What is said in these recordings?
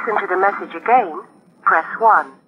listen to the message again, press 1.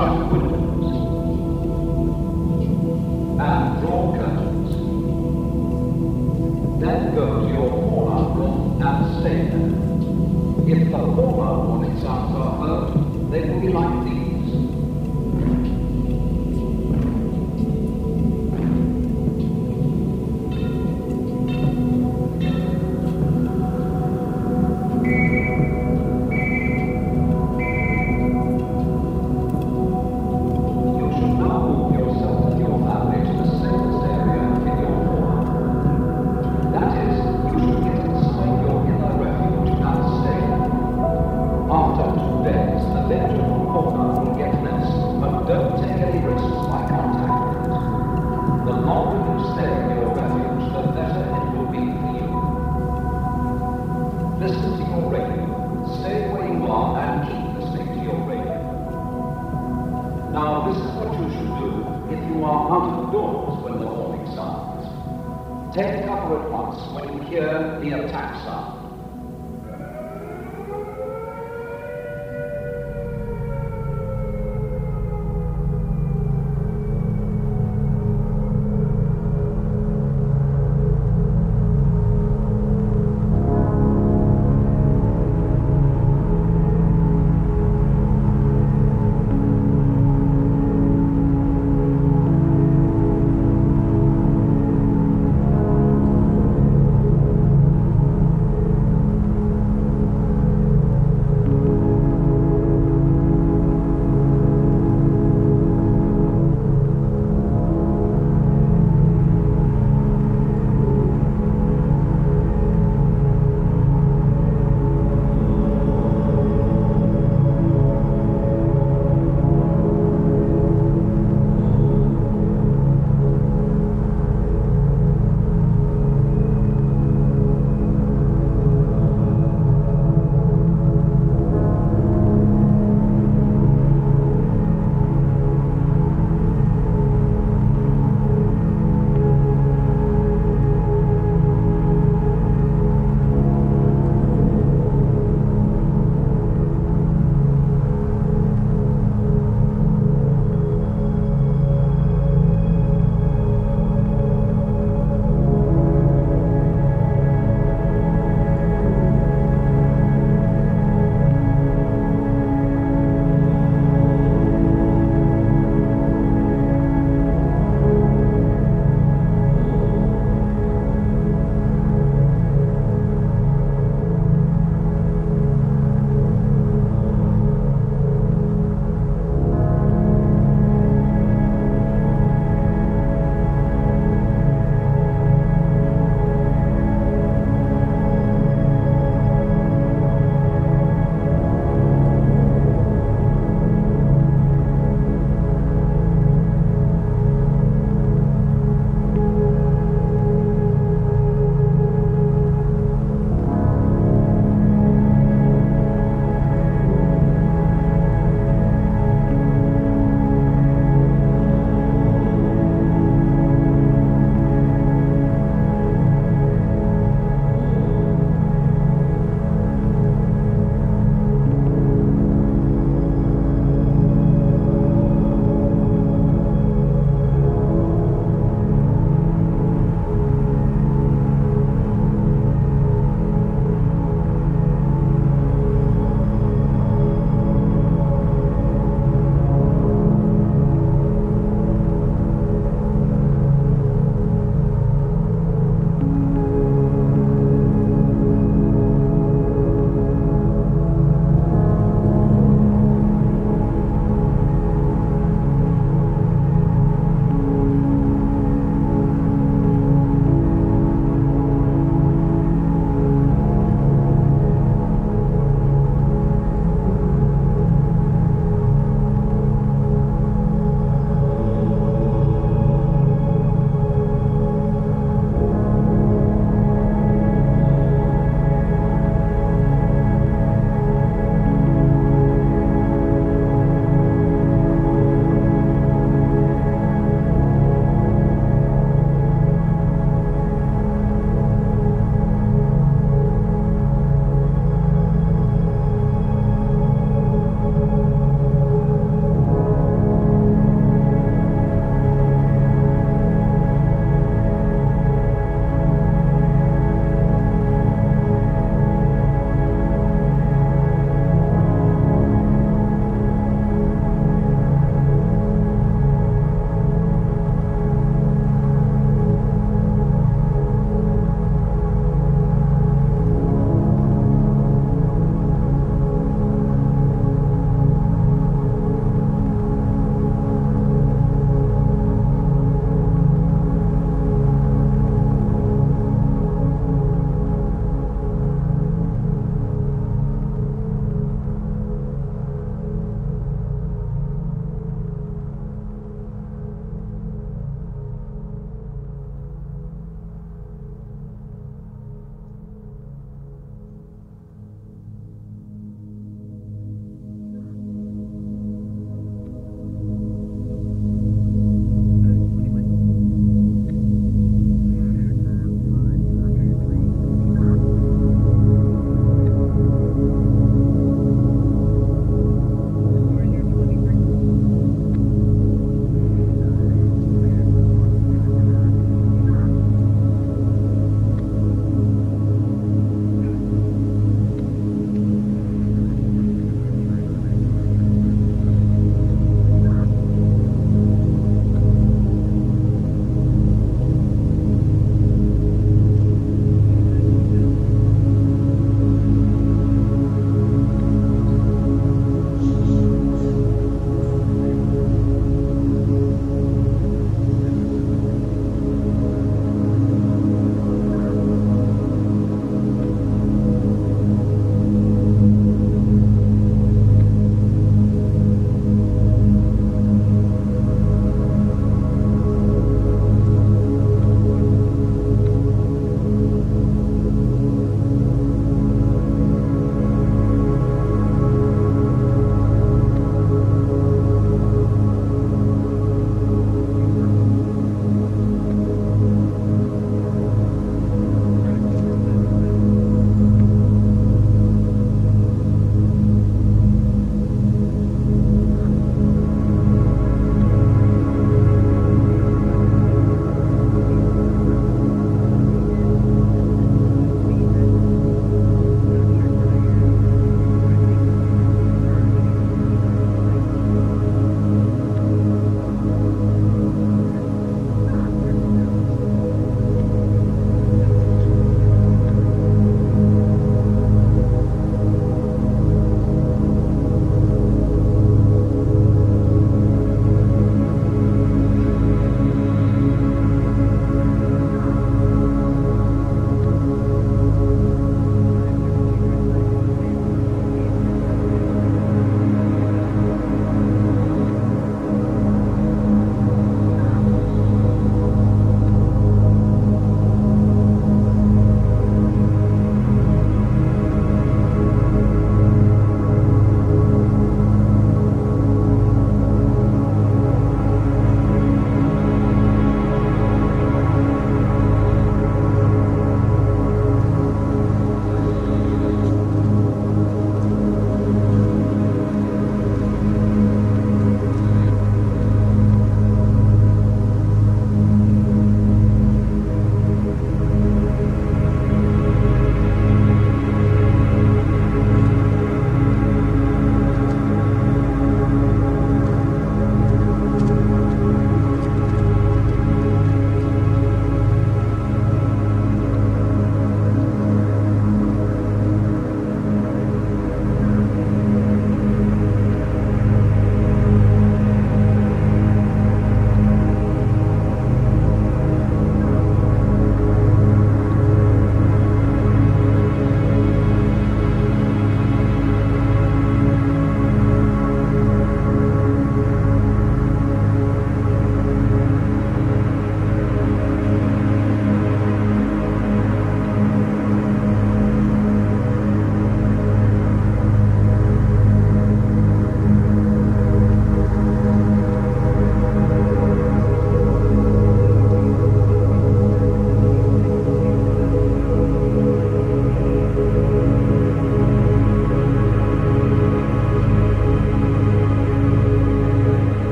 Shut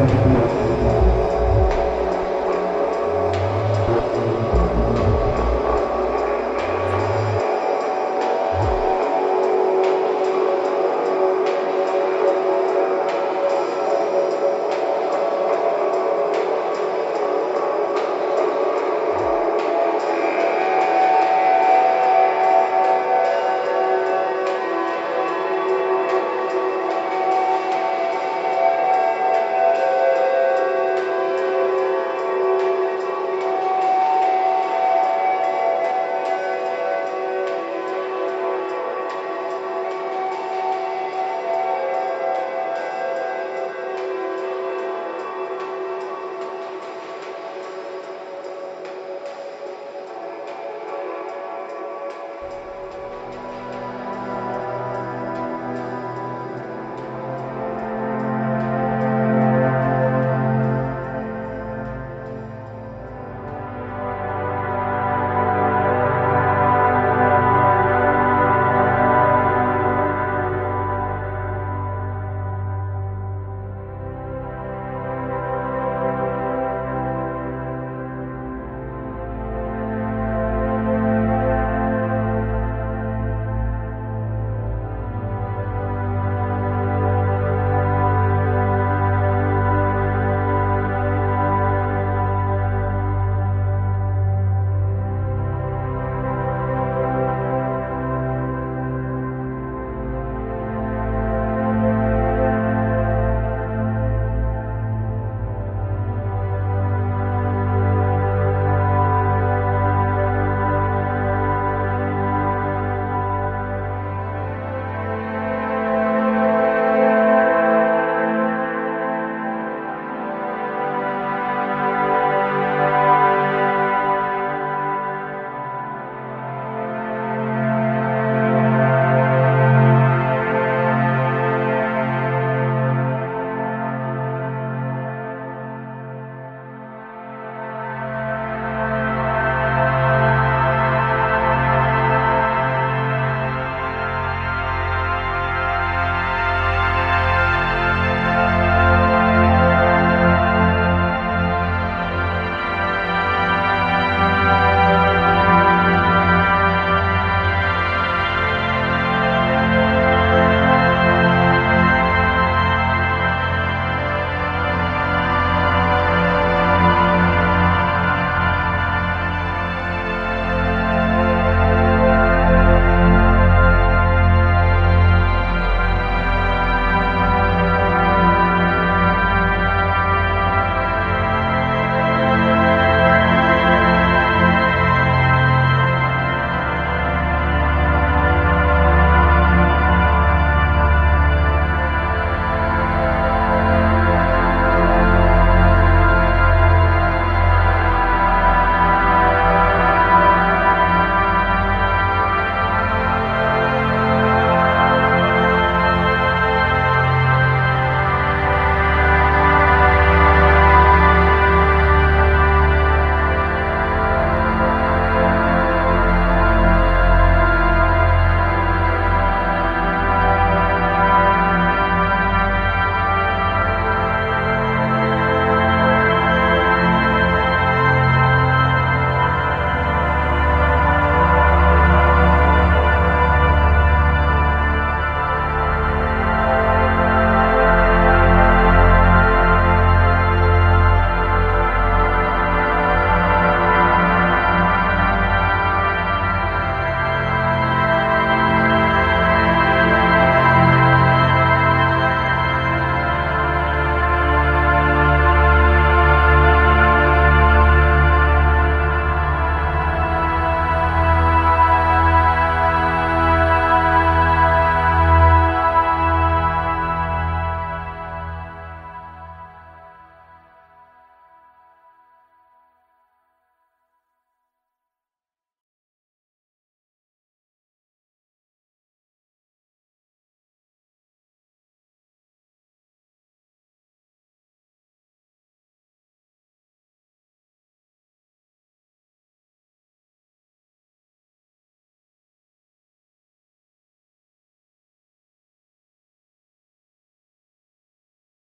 Thank